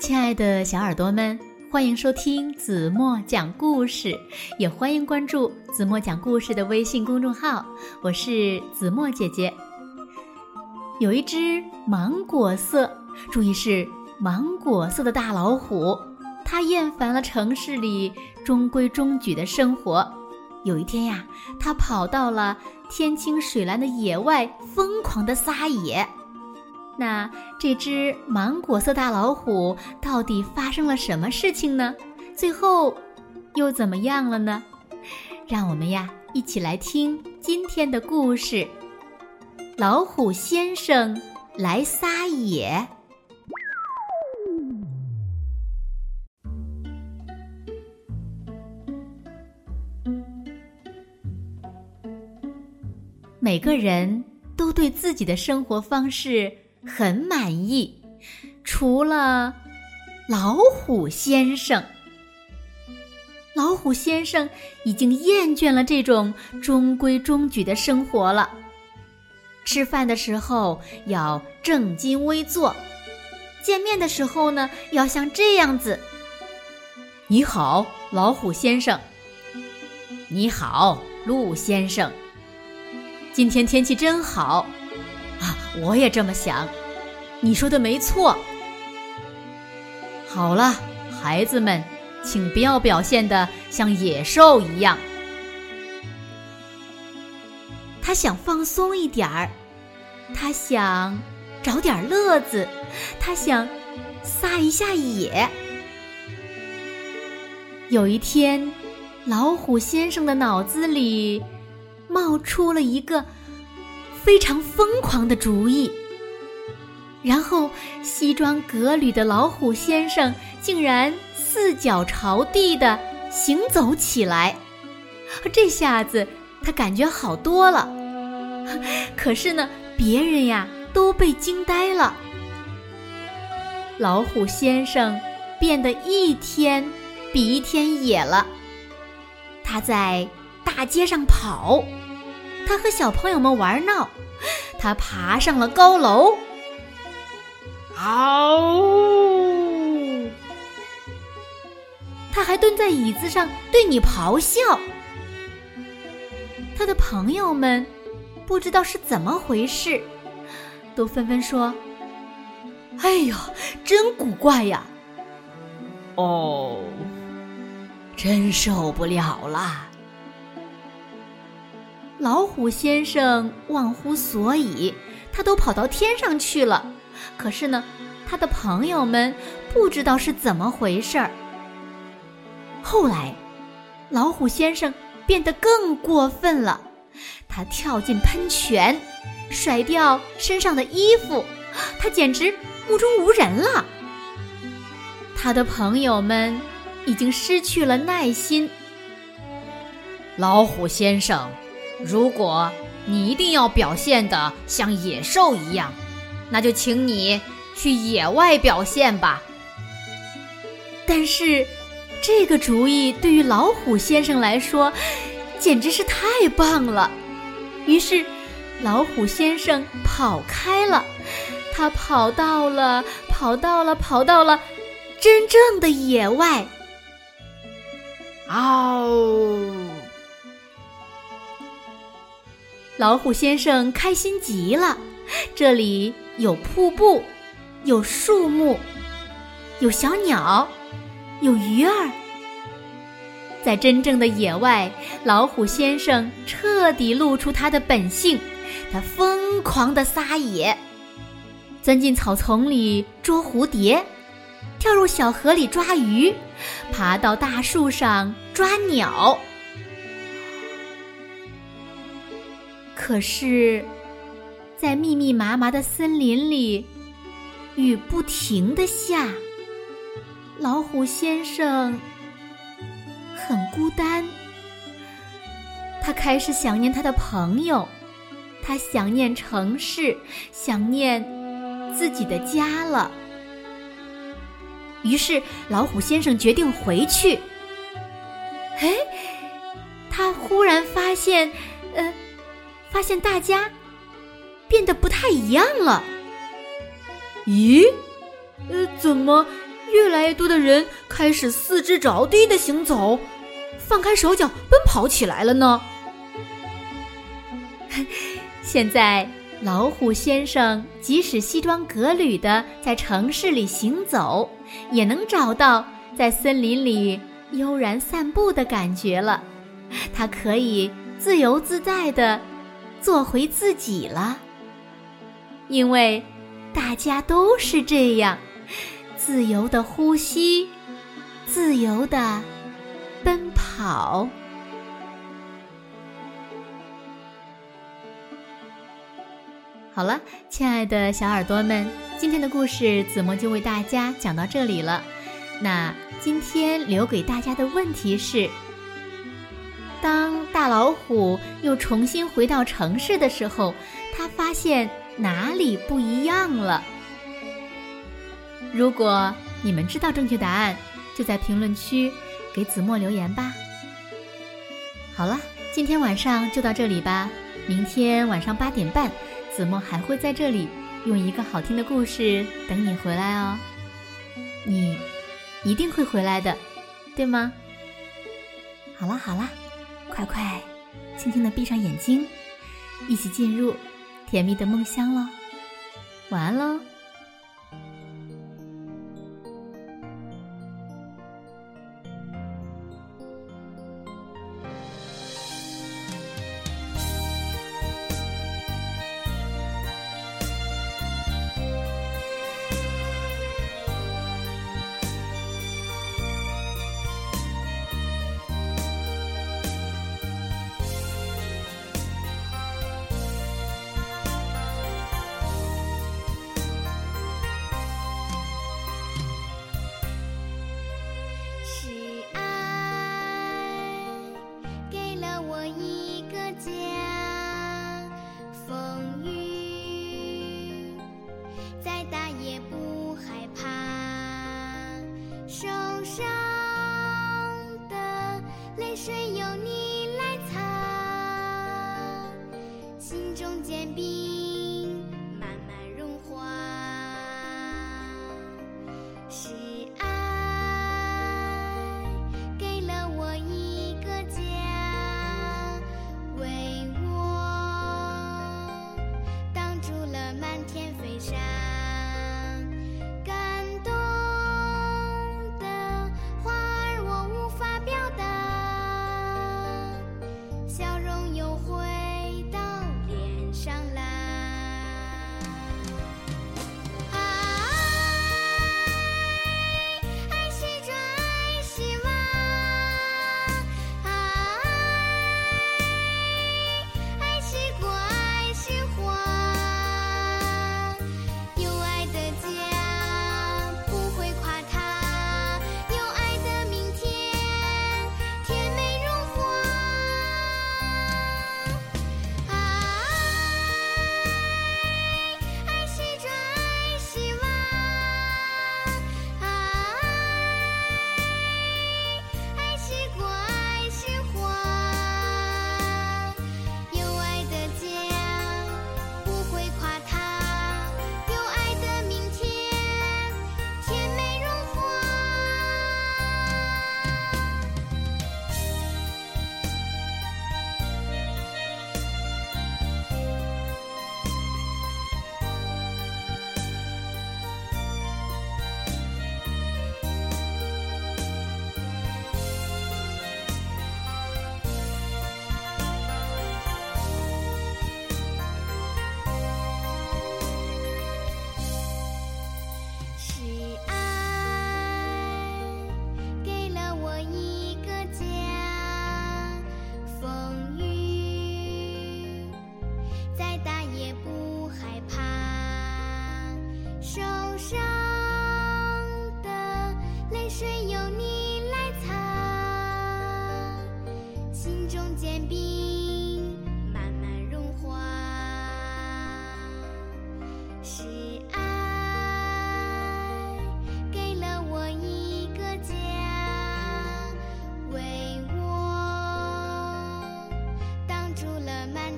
亲爱的小耳朵们，欢迎收听子墨讲故事，也欢迎关注子墨讲故事的微信公众号。我是子墨姐姐。有一只芒果色，注意是芒果色的大老虎，它厌烦了城市里中规中矩的生活。有一天呀，它跑到了天清水蓝的野外，疯狂地撒野。那这只芒果色大老虎到底发生了什么事情呢？最后又怎么样了呢？让我们呀一起来听今天的故事：老虎先生来撒野。每个人都对自己的生活方式。很满意，除了老虎先生。老虎先生已经厌倦了这种中规中矩的生活了。吃饭的时候要正襟危坐，见面的时候呢要像这样子：“你好，老虎先生。”“你好，鹿先生。”今天天气真好。我也这么想。你说的没错。好了，孩子们，请不要表现的像野兽一样。他想放松一点儿，他想找点乐子，他想撒一下野。有一天，老虎先生的脑子里冒出了一个。非常疯狂的主意，然后西装革履的老虎先生竟然四脚朝地的行走起来，这下子他感觉好多了。可是呢，别人呀都被惊呆了。老虎先生变得一天比一天野了，他在大街上跑。他和小朋友们玩闹，他爬上了高楼，嗷！他还蹲在椅子上对你咆哮。他的朋友们不知道是怎么回事，都纷纷说：“哎呦，真古怪呀！”哦，真受不了了。老虎先生忘乎所以，他都跑到天上去了。可是呢，他的朋友们不知道是怎么回事儿。后来，老虎先生变得更过分了，他跳进喷泉，甩掉身上的衣服，他简直目中无人了。他的朋友们已经失去了耐心。老虎先生。如果你一定要表现的像野兽一样，那就请你去野外表现吧。但是，这个主意对于老虎先生来说，简直是太棒了。于是，老虎先生跑开了，他跑到了，跑到了，跑到了真正的野外。嗷！老虎先生开心极了，这里有瀑布，有树木，有小鸟，有鱼儿。在真正的野外，老虎先生彻底露出他的本性，他疯狂的撒野，钻进草丛里捉蝴蝶，跳入小河里抓鱼，爬到大树上抓鸟。可是，在密密麻麻的森林里，雨不停的下。老虎先生很孤单，他开始想念他的朋友，他想念城市，想念自己的家了。于是，老虎先生决定回去。哎，他忽然发现，呃。发现大家变得不太一样了。咦，呃，怎么越来越多的人开始四肢着地的行走，放开手脚奔跑起来了呢。现在，老虎先生即使西装革履的在城市里行走，也能找到在森林里悠然散步的感觉了。他可以自由自在的做回自己了，因为大家都是这样，自由的呼吸，自由的奔跑。好了，亲爱的小耳朵们，今天的故事子墨就为大家讲到这里了。那今天留给大家的问题是：当大老虎又重新回到城市的时候，他发现哪里不一样了？如果你们知道正确答案，就在评论区给子墨留言吧。好了，今天晚上就到这里吧，明天晚上八点半。子墨还会在这里用一个好听的故事等你回来哦，你一定会回来的，对吗？好啦好啦，快快轻轻的闭上眼睛，一起进入甜蜜的梦乡喽，晚安喽。中坚冰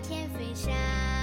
天飞沙。